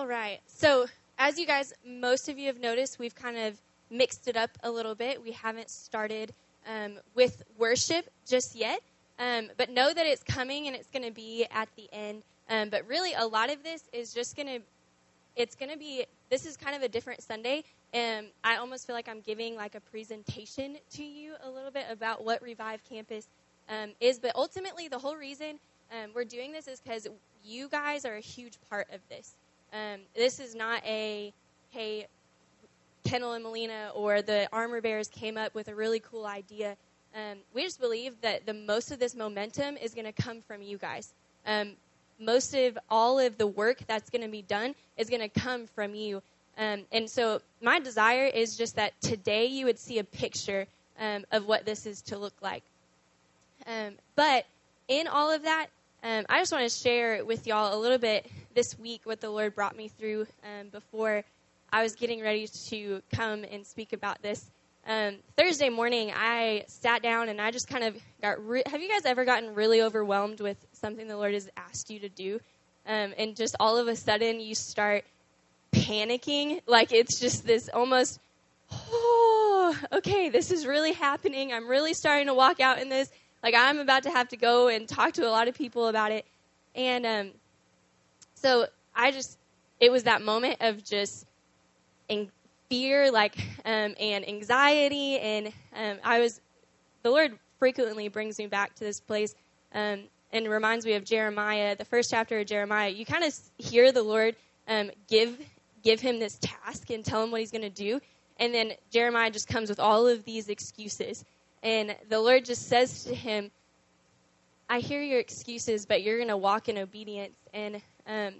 All right. So, as you guys, most of you have noticed, we've kind of mixed it up a little bit. We haven't started um, with worship just yet, um, but know that it's coming and it's going to be at the end. Um, but really, a lot of this is just going to, it's going to be, this is kind of a different Sunday. And I almost feel like I'm giving like a presentation to you a little bit about what Revive Campus um, is. But ultimately, the whole reason um, we're doing this is because you guys are a huge part of this. Um, this is not a, hey, Kendall and Melina or the Armor Bears came up with a really cool idea. Um, we just believe that the most of this momentum is going to come from you guys. Um, most of all of the work that's going to be done is going to come from you. Um, and so my desire is just that today you would see a picture um, of what this is to look like. Um, but in all of that, um, I just want to share with y'all a little bit this week what the Lord brought me through um, before I was getting ready to come and speak about this. Um, Thursday morning, I sat down and I just kind of got. Re- Have you guys ever gotten really overwhelmed with something the Lord has asked you to do? Um, and just all of a sudden, you start panicking. Like it's just this almost, oh, okay, this is really happening. I'm really starting to walk out in this. Like I'm about to have to go and talk to a lot of people about it. And um, so I just, it was that moment of just in fear, like, um, and anxiety. And um, I was, the Lord frequently brings me back to this place um, and reminds me of Jeremiah, the first chapter of Jeremiah. You kind of hear the Lord um, give give him this task and tell him what he's going to do, and then Jeremiah just comes with all of these excuses. And the Lord just says to him, I hear your excuses, but you're going to walk in obedience. And, um,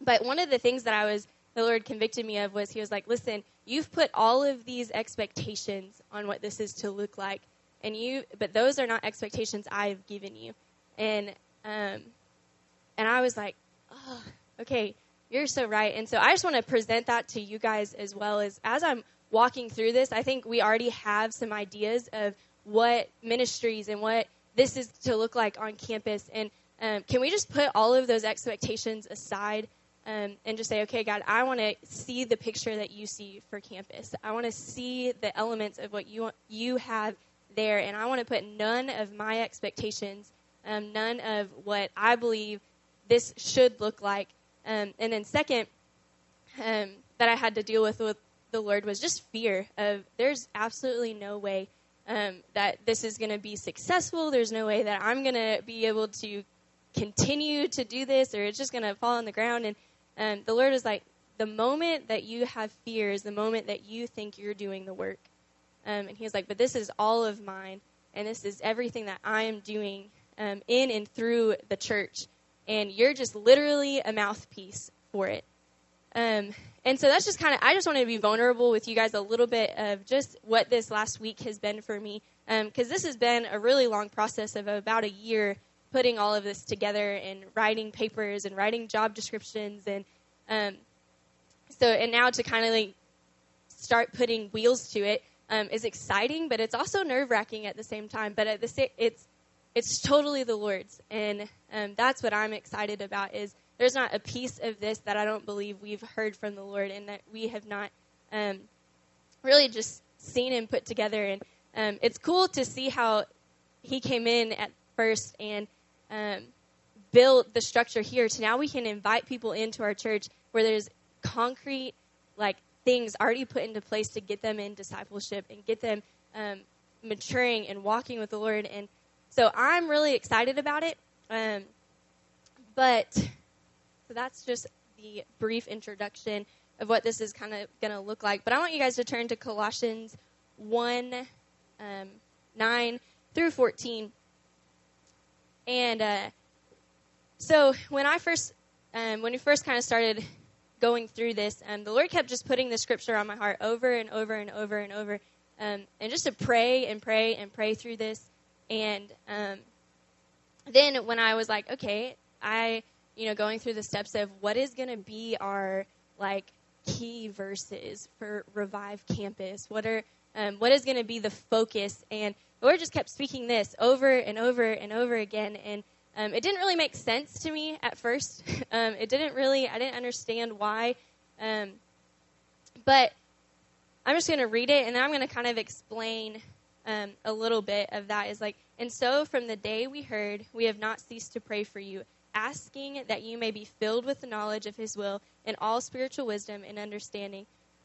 but one of the things that I was, the Lord convicted me of was He was like, listen, you've put all of these expectations on what this is to look like. And you, but those are not expectations I've given you. And, um, and I was like, oh, okay, you're so right. And so I just want to present that to you guys as well as, as I'm walking through this, I think we already have some ideas of what ministries and what this is to look like on campus. And um, can we just put all of those expectations aside um, and just say, okay, God, I want to see the picture that you see for campus. I want to see the elements of what you you have there, and I want to put none of my expectations, um, none of what I believe this should look like. Um, and then second, um, that I had to deal with with the Lord was just fear of there's absolutely no way um, that this is going to be successful. There's no way that I'm going to be able to continue to do this, or it's just going to fall on the ground. And um, the Lord is like, the moment that you have fear is the moment that you think you're doing the work. Um, and He was like, but this is all of mine, and this is everything that I am doing um, in and through the church. And you're just literally a mouthpiece for it. Um, and so that's just kind of, I just wanted to be vulnerable with you guys a little bit of just what this last week has been for me. Because um, this has been a really long process of about a year putting all of this together and writing papers and writing job descriptions. And um, so, and now to kind of like start putting wheels to it um, is exciting, but it's also nerve wracking at the same time. But at the same, it's, it's totally the Lord's. And um, that's what I'm excited about is there's not a piece of this that I don't believe we've heard from the Lord and that we have not um, really just seen Him put together. And um, it's cool to see how He came in at first and um, built the structure here to now we can invite people into our church where there's concrete, like, things already put into place to get them in discipleship and get them um, maturing and walking with the Lord. And so I'm really excited about it. Um, but so that's just the brief introduction of what this is kind of going to look like. But I want you guys to turn to Colossians 1 um, 9 through 14. And uh, so when I first, um, when we first kind of started going through this, um, the Lord kept just putting the scripture on my heart over and over and over and over, um, and just to pray and pray and pray through this. And um, then when I was like, okay, I you know, going through the steps of what is going to be our like key verses for Revive Campus. What are um, what is going to be the focus? And the Lord just kept speaking this over and over and over again. And Um, it didn't really make sense to me at first. Um, it didn't really, I didn't understand why. Um, but I'm just going to read it and then I'm going to kind of explain um, a little bit of that. Is like, and so from the day we heard, we have not ceased to pray for you, asking that you may be filled with the knowledge of his will and all spiritual wisdom and understanding,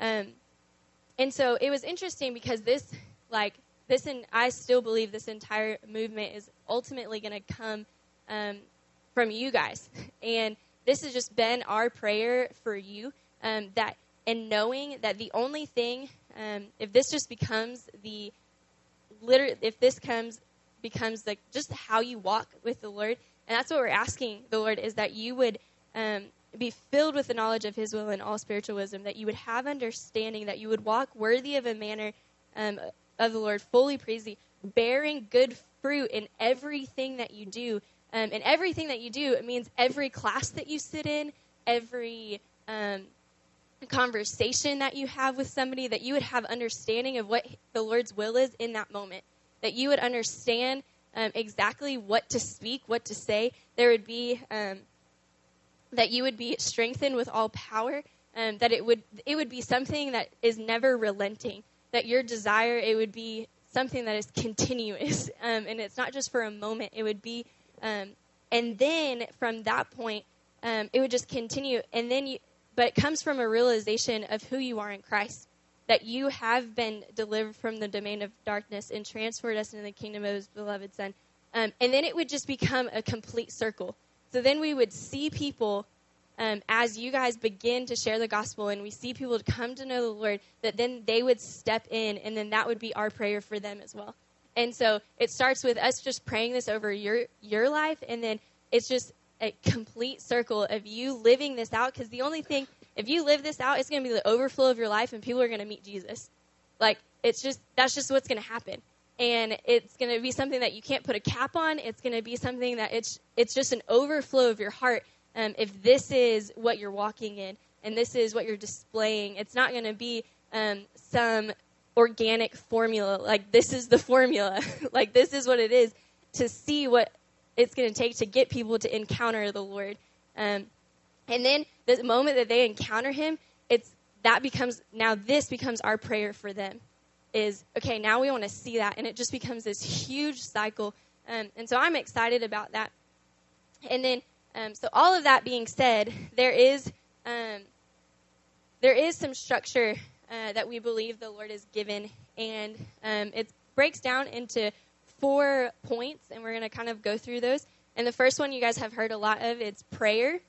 Um, and so it was interesting because this, like, this, and I still believe this entire movement is ultimately going to come um, from you guys. And this has just been our prayer for you um, that, and knowing that the only thing, um, if this just becomes the, literally, if this comes, becomes like just how you walk with the Lord, and that's what we're asking the Lord is that you would um, be filled with the knowledge of His will and all spiritual wisdom, that you would have understanding, that you would walk worthy of a manner um, of the Lord, fully praising, bearing good fruit in everything that you do, um, and everything that you do, it means every class that you sit in, every um, conversation that you have with somebody, that you would have understanding of what the Lord's will is in that moment. That you would understand um, exactly what to speak, what to say. There would be um, that you would be strengthened with all power. Um, that it would it would be something that is never relenting. That your desire it would be something that is continuous, um, and it's not just for a moment. It would be um, and then from that point, um, it would just continue. And then you, but it comes from a realization of who you are in Christ, that you have been delivered from the domain of darkness and transferred us into the kingdom of His beloved Son. Um, and then it would just become a complete circle. So then we would see people um, as you guys begin to share the gospel and we see people come to know the Lord, that then they would step in, and then that would be our prayer for them as well. And so it starts with us just praying this over your your life, and then it's just a complete circle of you living this out. Because the only thing, if you live this out, it's going to be the overflow of your life, and people are going to meet Jesus. Like it's just that's just what's going to happen, and it's going to be something that you can't put a cap on. It's going to be something that it's it's just an overflow of your heart. Um, if this is what you're walking in, and this is what you're displaying, it's not going to be um, some organic formula. Like, this is the formula. like, this is what it is to see what it's going to take to get people to encounter the Lord. Um, and then the moment that they encounter Him, it's that becomes now this becomes our prayer for them. Is okay. Now we want to see that, and it just becomes this huge cycle. Um, and so I'm excited about that. And then, um, so all of that being said, there is um, there is some structure uh, that we believe the Lord has given. And um, it breaks down into four points, and we're going to kind of go through those. And the first one you guys have heard a lot of it's prayer.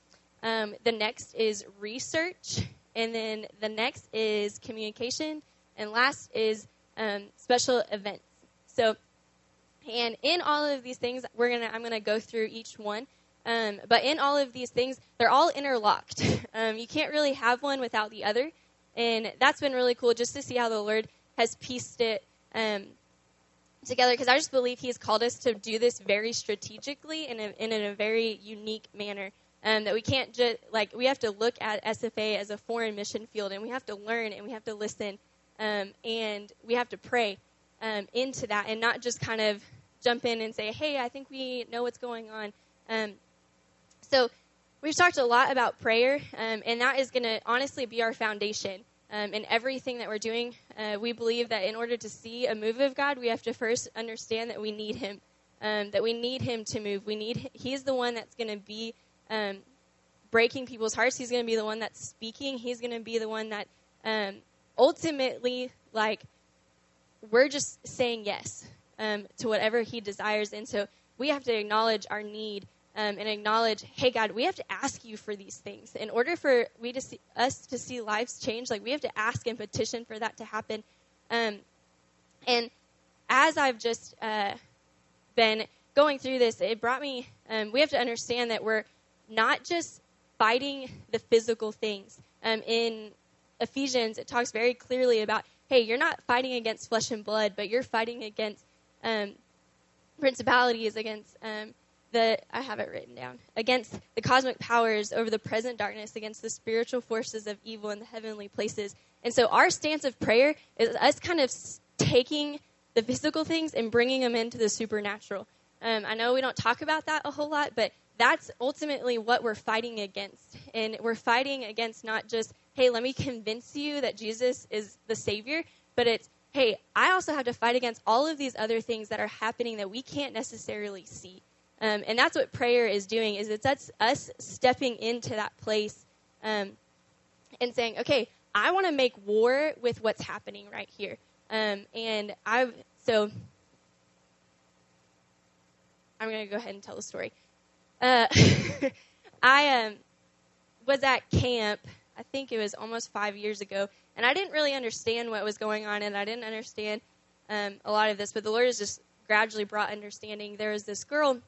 Um, the next is research, and then the next is communication, and last is um, special events. So, and in all of these things, we're gonna I'm gonna go through each one. Um, but in all of these things, they're all interlocked. Um, you can't really have one without the other. And that's been really cool just to see how the Lord has pieced it um, together because I just believe He has called us to do this very strategically and in, in, a very unique manner. Um, that we can't just, like, we have to look at SFA as a foreign mission field and we have to learn and we have to listen um, and we have to pray um, into that and not just kind of jump in and say, hey, I think we know what's going on. Um, so we've talked a lot about prayer, um, and that is going to honestly be our foundation um, in everything that we're doing. Uh, we believe that in order to see a move of God, we have to first understand that we need Him, um, that we need Him to move. We need He's the one that's going to be breaking people's hearts. He's going to be the one that's speaking. He's going to be the one that um, ultimately, like, we're just saying yes um, to whatever He desires, and so we have to acknowledge our need um, and acknowledge, hey God, we have to ask you for these things in order for we to see us to see lives change. Like we have to ask and petition for that to happen. Um, and as I've just uh, been going through this, it brought me, um, we have to understand that we're not just fighting the physical things. Um, in Ephesians, it talks very clearly about, hey, you're not fighting against flesh and blood, but you're fighting against um, principalities, against um, the, I have it written down, against the cosmic powers over the present darkness, against the spiritual forces of evil in the heavenly places. And so our stance of prayer is us kind of taking the physical things and bringing them into the supernatural. Um, I know we don't talk about that a whole lot, but that's ultimately what we're fighting against. And we're fighting against not just, hey, let me convince you that Jesus is the Savior, but it's, hey, I also have to fight against all of these other things that are happening that we can't necessarily see. Um, and that's what prayer is doing, is it's us, us stepping into that place um, and saying, okay, I want to make war with what's happening right here. Um, and I've, so I'm going to go ahead and tell the story. Uh, I um, was at camp, I think it was almost five years ago, and I didn't really understand what was going on, and I didn't understand um, a lot of this, but the Lord has just gradually brought understanding. There was this girl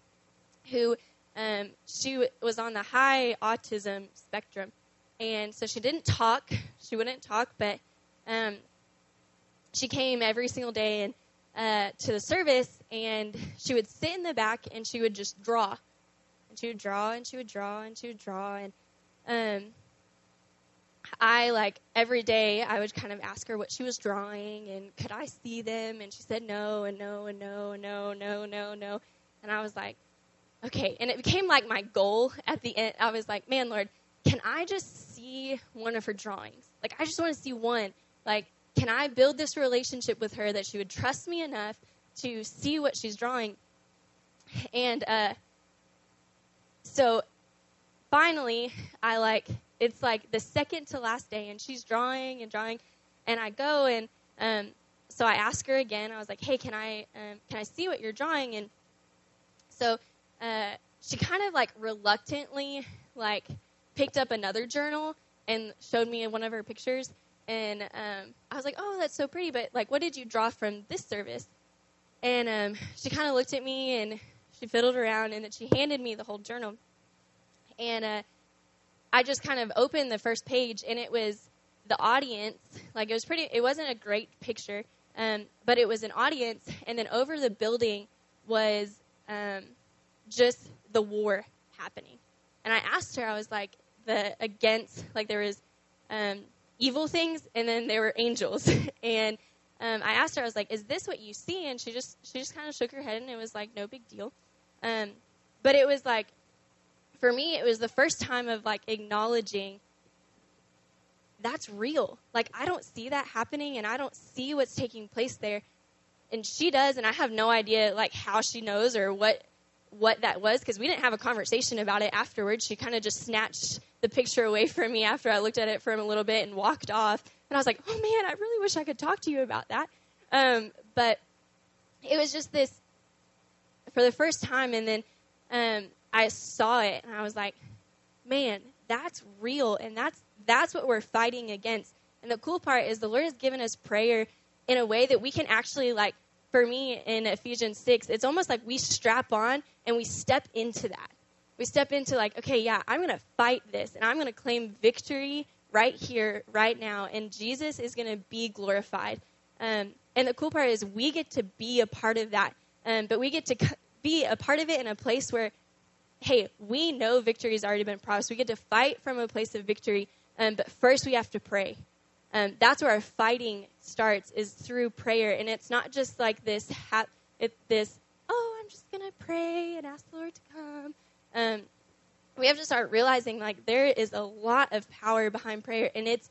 who um, she was on the high autism spectrum, and so she didn't talk. She wouldn't talk, but um, she came every single day and uh, to the service, and she would sit in the back and she would just draw, and she would draw and she would draw and she would draw, and um, I like every day I would kind of ask her what she was drawing and could I see them, and she said no and no and no and no no no no, and I was like, okay, and it became like my goal at the end. I was like, man, Lord, can I just see one of her drawings? Like I just want to see one, like can I build this relationship with her that she would trust me enough to see what she's drawing? And uh, so finally, I like, it's like the second to last day, and she's drawing and drawing, and I go and um, so I ask her again. I was like, "Hey, can I um, can I see what you're drawing?" And so uh, she kind of like reluctantly like picked up another journal and showed me one of her pictures, and um, I was like, "Oh, that's so pretty." But like, what did you draw from this service? And um, she kind of looked at me and she fiddled around, and then she handed me the whole journal. And uh, I just kind of opened the first page, and it was the audience. Like it was pretty. It wasn't a great picture, um, but it was an audience, and then over the building was um, just the war happening. And I asked her, I was like, the against, like there was um, evil things, and then there were angels. and um, I asked her, I was like, "Is this what you see?" And she just she just kind of shook her head, and it was like, "No big deal." Um, but it was like, for me, it was the first time of like acknowledging that's real. Like I don't see that happening, and I don't see what's taking place there, and she does, and I have no idea like how she knows or what what that was because we didn't have a conversation about it afterwards. She kind of just snatched the picture away from me after I looked at it for a little bit and walked off. And I was like, oh man, I really wish I could talk to you about that. Um, but it was just this for the first time. And then um, I saw it and I was like, man, that's real. And that's, that's what we're fighting against. And the cool part is the Lord has given us prayer in a way that we can actually like for me in Ephesians 6, it's almost like we strap on and we step into that. We step into, like, okay, yeah, I'm going to fight this and I'm going to claim victory right here, right now, and Jesus is going to be glorified. Um, and the cool part is we get to be a part of that, um, but we get to be a part of it in a place where, hey, we know victory has already been promised. We get to fight from a place of victory, um, but first we have to pray. Um, that's where our fighting starts is through prayer, and it's not just like this. Ha- it, this oh, I'm just gonna pray and ask the Lord to come. Um, we have to start realizing like there is a lot of power behind prayer, and it's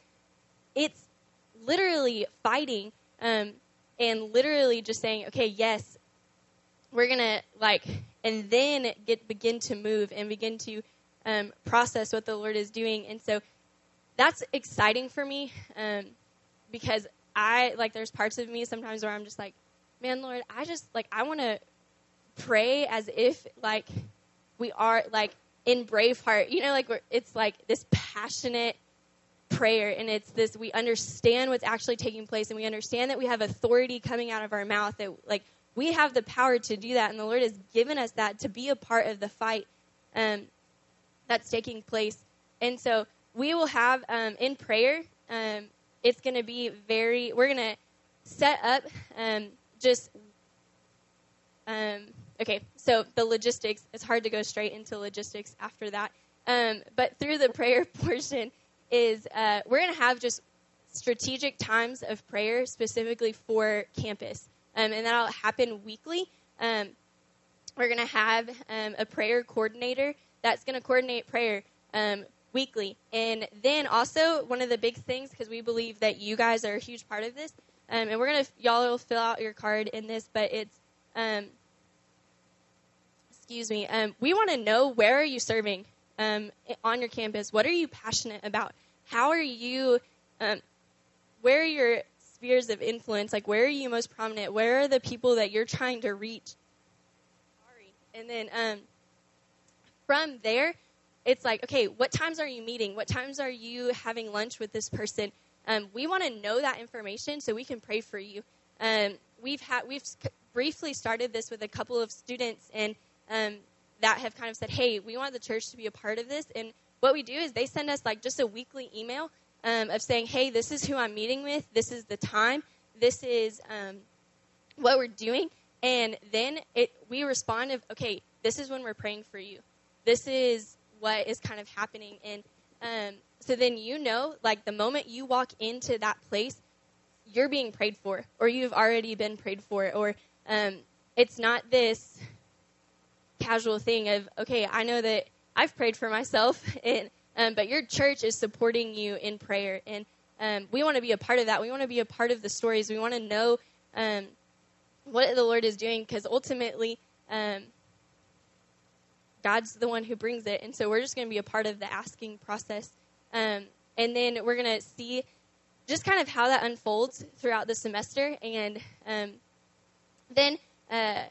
it's literally fighting um, and literally just saying, okay, yes, we're gonna like, and then get begin to move and begin to um, process what the Lord is doing, and so that's exciting for me um, because I like there's parts of me sometimes where I'm just like, man, Lord, I just like I want to pray as if like we are like in Braveheart, you know, like it's like this passionate prayer and it's this we understand what's actually taking place and we understand that we have authority coming out of our mouth that like we have the power to do that, and the Lord has given us that to be a part of the fight um, that's taking place. And so we will have um, in prayer, um, it's going to be very, we're going to set up um, just, um, okay, so the logistics, it's hard to go straight into logistics after that. Um, but through the prayer portion, is uh, we're going to have just strategic times of prayer specifically for campus. Um, and that'll happen weekly. Um, we're going to have um, a prayer coordinator that's going to coordinate prayer um, weekly. And then also, one of the big things, because we believe that you guys are a huge part of this, um, and we're going to, y'all will fill out your card in this, but it's, um, excuse me, we want to know where are you serving on your campus? What are you passionate about? How are you where are your spheres of influence? Like, where are you most prominent? Where are the people that you're trying to reach? And then um, from there, it's like, okay, what times are you meeting? What times are you having lunch with this person? Um, we want to know that information so we can pray for you. Um, we've had we've briefly started this with a couple of students and um, that have kind of said, hey, we want the church to be a part of this. And what we do is they send us like just a weekly email um, of saying, hey, this is who I'm meeting with, this is the time, this is um, what we're doing. And then it, we respond of, okay, this is when we're praying for you. This is what is kind of happening. And um, so then you know, like the moment you walk into that place, you're being prayed for, or you've already been prayed for, or um, it's not this casual thing of, okay, I know that I've prayed for myself, and um, but your church is supporting you in prayer, and um, we want to be a part of that. We want to be a part of the stories. We want to know um, what the Lord is doing because ultimately, um, God's the one who brings it, and so we're just going to be a part of the asking process. Um, and then we're going to see just kind of how that unfolds throughout the semester, and um, then uh,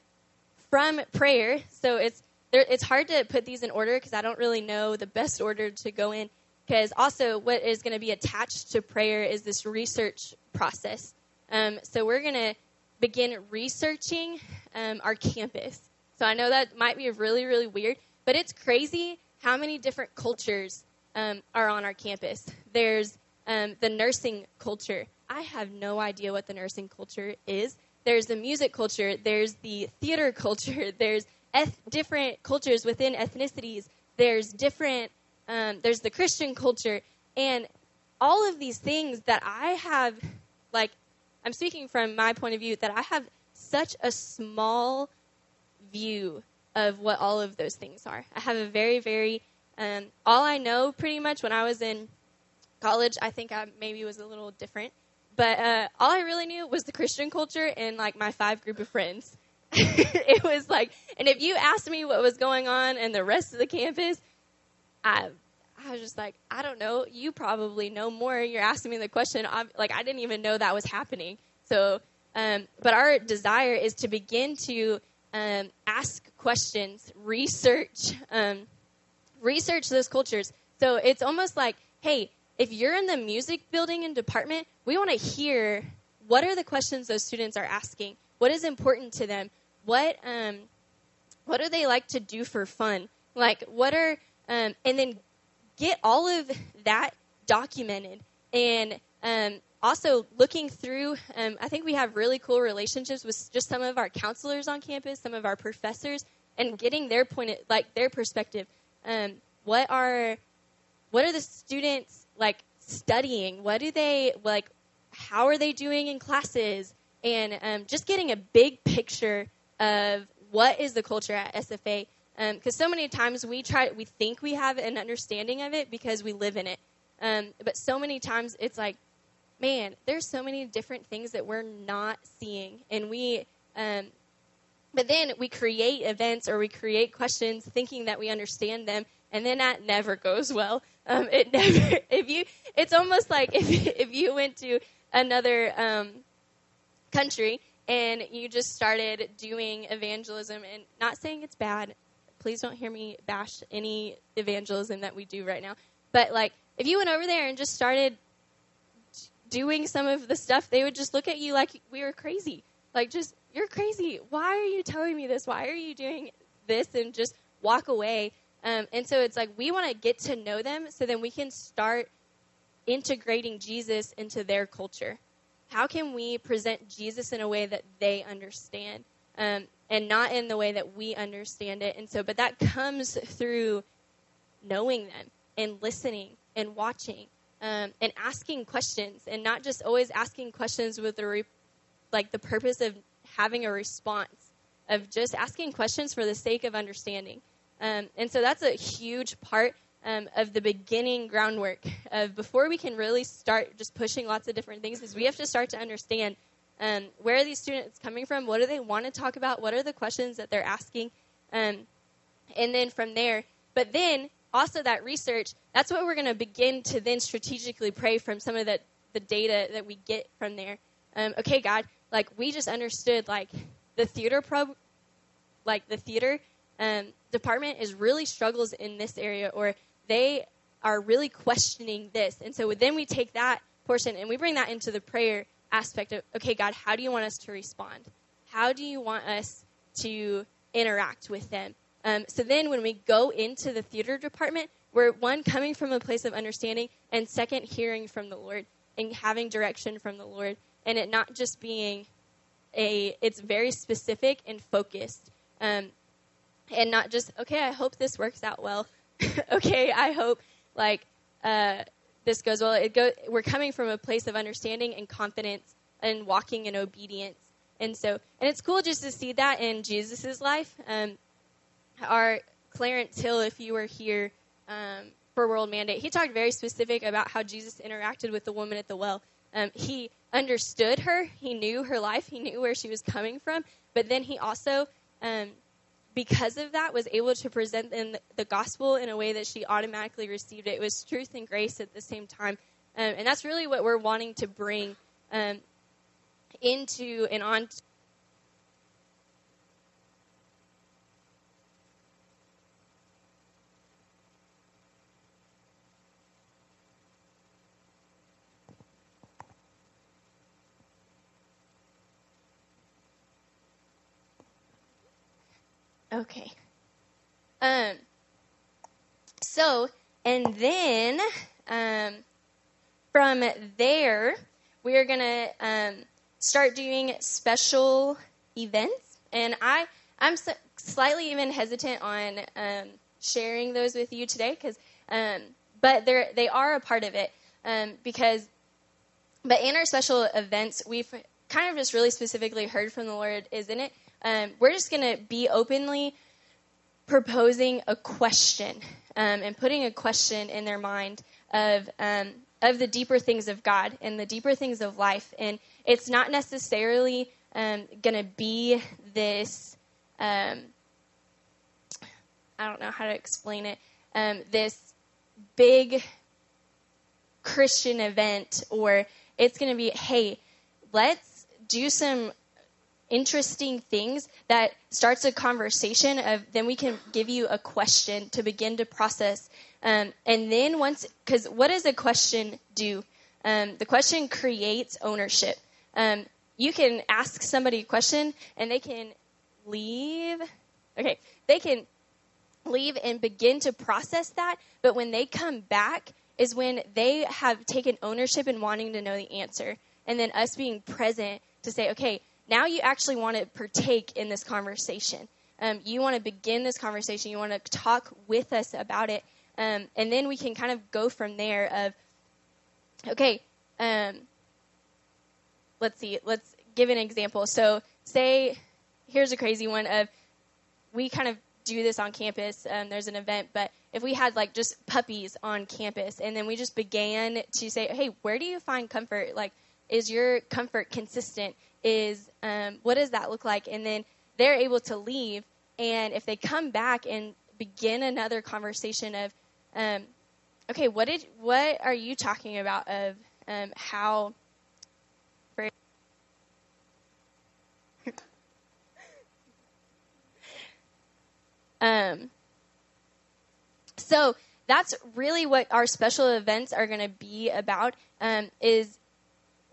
from prayer. So it's there, it's hard to put these in order because I don't really know the best order to go in. Because also, what is going to be attached to prayer is this research process. Um, so we're going to begin researching um, our campus. So I know that might be really, really weird, but it's crazy how many different cultures um, are on our campus. There's um, the nursing culture. I have no idea what the nursing culture is. There's the music culture. There's the theater culture. There's eth- different cultures within ethnicities. There's different, um, there's the Christian culture, and all of these things that I have, like, I'm speaking from my point of view, that I have such a small view of what all of those things are. I have a very, very, um, all I know pretty much when I was in college, I think I maybe was a little different. But uh, all I really knew was the Christian culture and like my five group of friends. it was like, and if you asked me what was going on in the rest of the campus, I, I was just like, I don't know. You probably know more. You're asking me the question. I'm, like, I didn't even know that was happening. So, um, but our desire is to begin to um, ask questions, research, um, research those cultures. So it's almost like, hey, if you're in the music building and department, we want to hear what are the questions those students are asking. What is important to them? what um, what do they like to do for fun? Like, what are um, and then get all of that documented and um, also looking through. Um, I think we have really cool relationships with just some of our counselors on campus, some of our professors, and getting their point, of, like their perspective. Um, what are what are the students like studying? What do they like? How are they doing in classes? And um, just getting a big picture of what is the culture at SFA. Because um, so many times we try, we think we have an understanding of it because we live in it. Um, but so many times it's like, man, there's so many different things that we're not seeing, and we. Um, but then we create events or we create questions thinking that we understand them, and then that never goes well. Um, it never. If you, it's almost like if if you went to another um, country and you just started doing evangelism and not saying it's bad please don't hear me bash any evangelism that we do right now but like if you went over there and just started doing some of the stuff they would just look at you like we were crazy like just you're crazy. Why are you telling me this? Why are you doing this? And just walk away. Um, and so it's like we want to get to know them so then we can start integrating Jesus into their culture. How can we present Jesus in a way that they understand um, and not in the way that we understand it? And so, but that comes through knowing them and listening and watching um, and asking questions and not just always asking questions with the re- like the purpose of having a response of just asking questions for the sake of understanding. Um, and so that's a huge part um, of the beginning groundwork of before we can really start just pushing lots of different things is we have to start to understand um, where are these students coming from? What do they want to talk about? What are the questions that they're asking? Um, and then from there but then also that research that's what we're going to begin to then strategically pray from some of the, the data that we get from there. Um, okay god like we just understood like the theater pro like the theater um, department is really struggles in this area or they are really questioning this. And so then we take that portion and we bring that into the prayer aspect of, okay, God, how do you want us to respond? How do you want us to interact with them? Um, so then when we go into the theater department, we're one, coming from a place of understanding, and second, hearing from the Lord and having direction from the Lord. And it not just being a, it's very specific and focused. Um, and not just, okay, I hope this works out well okay, I hope like uh, this goes well. It go, we're coming from a place of understanding and confidence and walking in obedience. And so, and it's cool just to see that in Jesus' life. Um, our Clarence Hill, if you were here um, for World Mandate, he talked very specific about how Jesus interacted with the woman at the well. Um, he understood her, he knew her life, he knew where she was coming from, but then he also um, because of that, was able to present the gospel in a way that she automatically received it. It was truth and grace at the same time. Um, and that's really what we're wanting to bring um, into and on Okay. Um, so, and then um, from there, we are going to um, start doing special events. And I, I'm slightly even hesitant on um, sharing those with you today, because, um, but they're, they are a part of it. Um, because, but in our special events, we've kind of just really specifically heard from the Lord, isn't it? Um, we're just going to be openly proposing a question um, and putting a question in their mind of um, of the deeper things of God and the deeper things of life. And it's not necessarily um, going to be this. Um, I don't know how to explain it. Um, this big Christian event, or it's going to be, hey, let's do some interesting things that starts a conversation of then we can give you a question to begin to process. Um, and then once because what does a question do? Um, the question creates ownership. Um, you can ask somebody a question and they can leave okay they can leave and begin to process that but when they come back is when they have taken ownership and wanting to know the answer. And then us being present to say okay now you actually want to partake in this conversation. Um, you want to begin this conversation. You want to talk with us about it. Um, and then we can kind of go from there of, okay, um, let's see, let's give an example. So say, here's a crazy one of, we kind of do this on campus. Um, there's an event, but if we had like just puppies on campus and then we just began to say, hey, where do you find comfort? Like, is your comfort consistent? Is um, what does that look like? And then they're able to leave. And if they come back and begin another conversation of, um, okay, what did what are you talking about of um, how? um, so that's really what our special events are going to be about. Um, is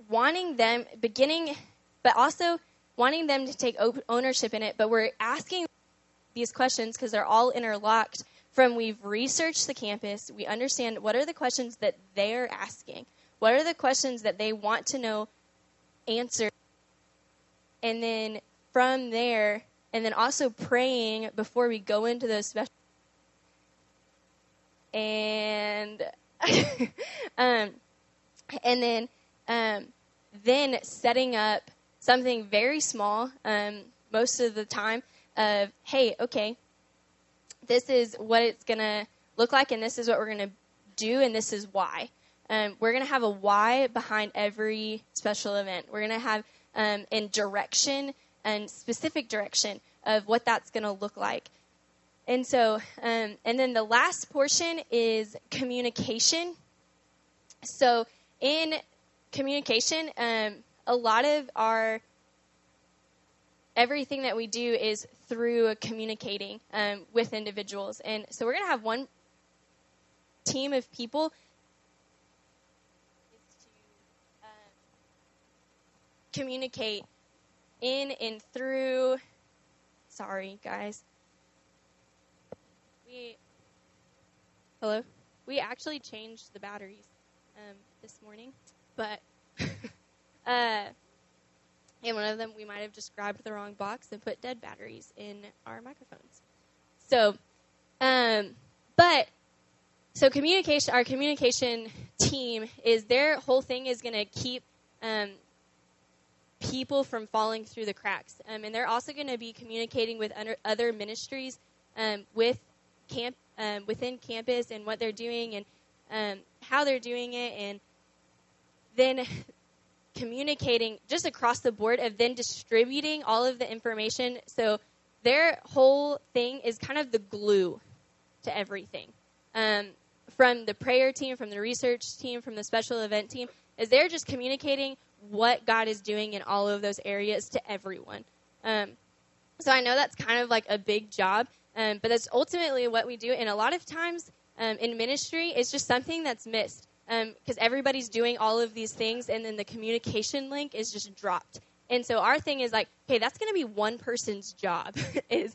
wanting them beginning but also wanting them to take ownership in it, but we're asking these questions because they're all interlocked from we've researched the campus, we understand what are the questions that they're asking, what are the questions that they want to know answered, and then from there, and then also praying before we go into those special and um, and then um, then setting up something very small um, most of the time of hey okay this is what it's going to look like and this is what we're going to do and this is why. Um, we're going to have a why behind every special event. We're going to have um, in direction and specific direction of what that's going to look like. And so um, and then the last portion is communication. So in communication um, a lot of our everything that we do is through communicating um, with individuals. And so we're going to have one team of people um, communicate in and through. Sorry, guys. We hello. We actually changed the batteries um, this morning, but uh, in one of them, we might have just grabbed the wrong box and put dead batteries in our microphones. So, um, but so communication, our communication team is their whole thing is going to keep um, people from falling through the cracks, um, and they're also going to be communicating with under, other ministries um, with camp um, within campus and what they're doing and um, how they're doing it, and then communicating just across the board of then distributing all of the information. So their whole thing is kind of the glue to everything. Um, from the prayer team, from the research team, from the special event team, is they're just communicating what God is doing in all of those areas to everyone. Um, so I know that's kind of like a big job, um, but that's ultimately what we do. And a lot of times um, in ministry, it's just something that's missed because um, everybody's doing all of these things, and then the communication link is just dropped. And so our thing is like, okay, that's going to be one person's job is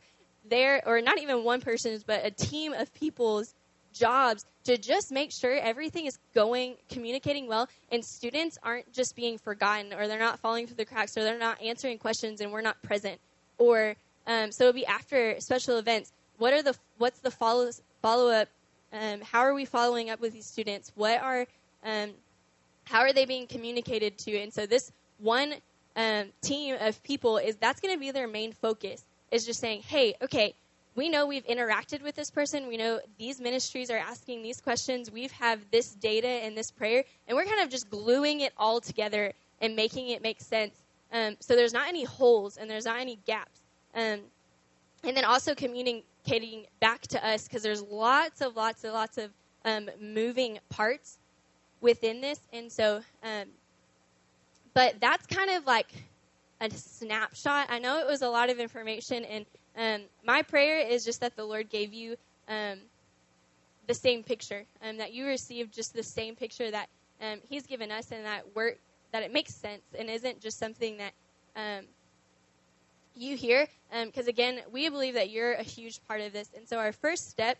there, or not even one person's, but a team of people's jobs to just make sure everything is going, communicating well, and students aren't just being forgotten, or they're not falling through the cracks, or they're not answering questions, and we're not present. Or um, so it'll be after special events. What are the what's the follow follow up um, how are we following up with these students? What are um, how are they being communicated to? And so this one um, team of people is that's going to be their main focus. Is just saying, hey, okay, we know we've interacted with this person. We know these ministries are asking these questions. We have this data and this prayer, and we're kind of just gluing it all together and making it make sense. Um, so there's not any holes and there's not any gaps. Um, and then also communicating communicating back to us because there's lots of lots of lots of um, moving parts within this, and so, um, but that's kind of like a snapshot. I know it was a lot of information, and um, my prayer is just that the Lord gave you um, the same picture, and um, that you received just the same picture that um, He's given us, and that work that it makes sense and isn't just something that you here because um, again we believe that you're a huge part of this. And so our first step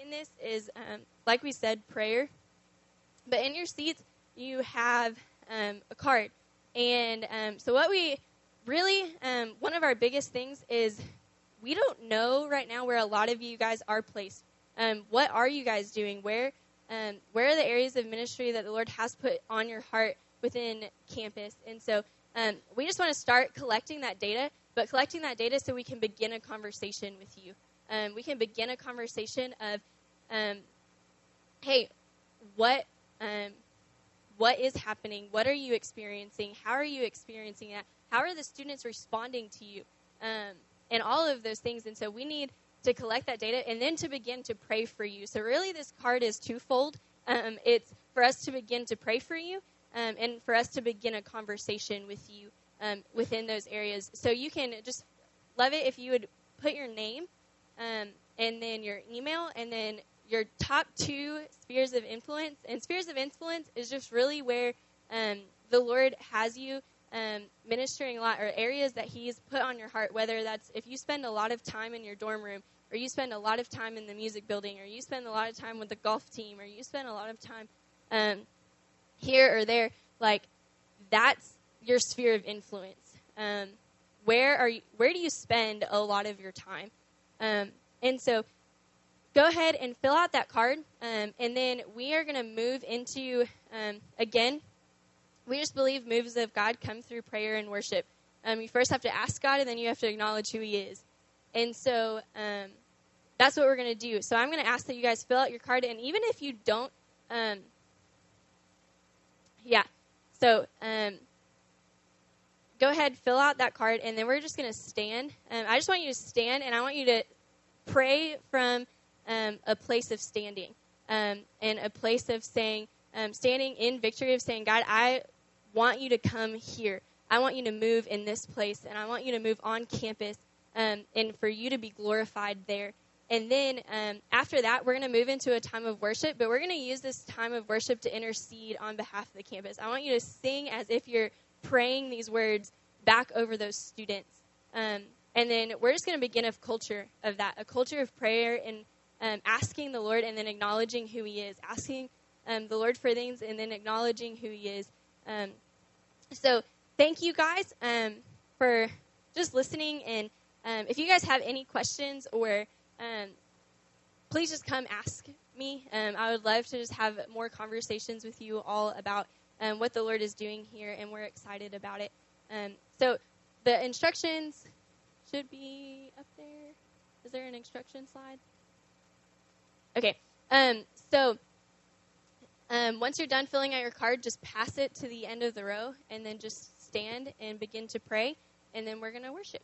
in this is um, like we said prayer. But in your seats you have um, a card. And um, so what we really um, one of our biggest things is we don't know right now where a lot of you guys are placed. Um, what are you guys doing? Where where are the areas of ministry that the lord has put on your heart within campus? And so um, we just want to start collecting that data, but collecting that data so we can begin a conversation with you. Um, we can begin a conversation of, um, hey, what um, what is happening? What are you experiencing? How are you experiencing that? How are the students responding to you? Um, and all of those things. And so we need to collect that data and then to begin to pray for you. So really, this card is twofold. Um, it's for us to begin to pray for you, um, and for us to begin a conversation with you um, within those areas. So you can just love it if you would put your name um, and then your email and then your top two spheres of influence. And spheres of influence is just really where um, the Lord has you um, ministering a lot or areas that He's put on your heart, whether that's if you spend a lot of time in your dorm room, or you spend a lot of time in the music building, or you spend a lot of time with the golf team, or you spend a lot of time um, here or there, like that's your sphere of influence. Um, where are you, where do you spend a lot of your time? Um, and so go ahead and fill out that card. Um, and then we are going to move into, um, again, we just believe moves of God come through prayer and worship. Um, you first have to ask God, and then you have to acknowledge who He is. And so um, that's what we're going to do. So I'm going to ask that you guys fill out your card, and even if you don't, yeah. So um, go ahead, fill out that card, and then we're just going to stand. Um, I just want you to stand, and I want you to pray from um, a place of standing um, and a place of saying, um, standing in victory of saying, God, I want you to come here. I want you to move in this place, and I want you to move on campus, um, and for you to be glorified there. And then um, after that, we're going to move into a time of worship, but we're going to use this time of worship to intercede on behalf of the campus. I want you to sing as if you're praying these words back over those students. Um, and then we're just going to begin a culture of that, a culture of prayer and um, asking the Lord and then acknowledging who He is, asking um, the Lord for things and then acknowledging who He is. Um, so thank you guys um, for just listening. And if you guys have any questions or um, please just come ask me. I would love to just have more conversations with you all about what the Lord is doing here, and we're excited about it. so the instructions should be up there. Is there an instruction slide? Okay. Um, so um, once you're done filling out your card, just pass it to the end of the row and then just stand and begin to pray, and then we're going to worship.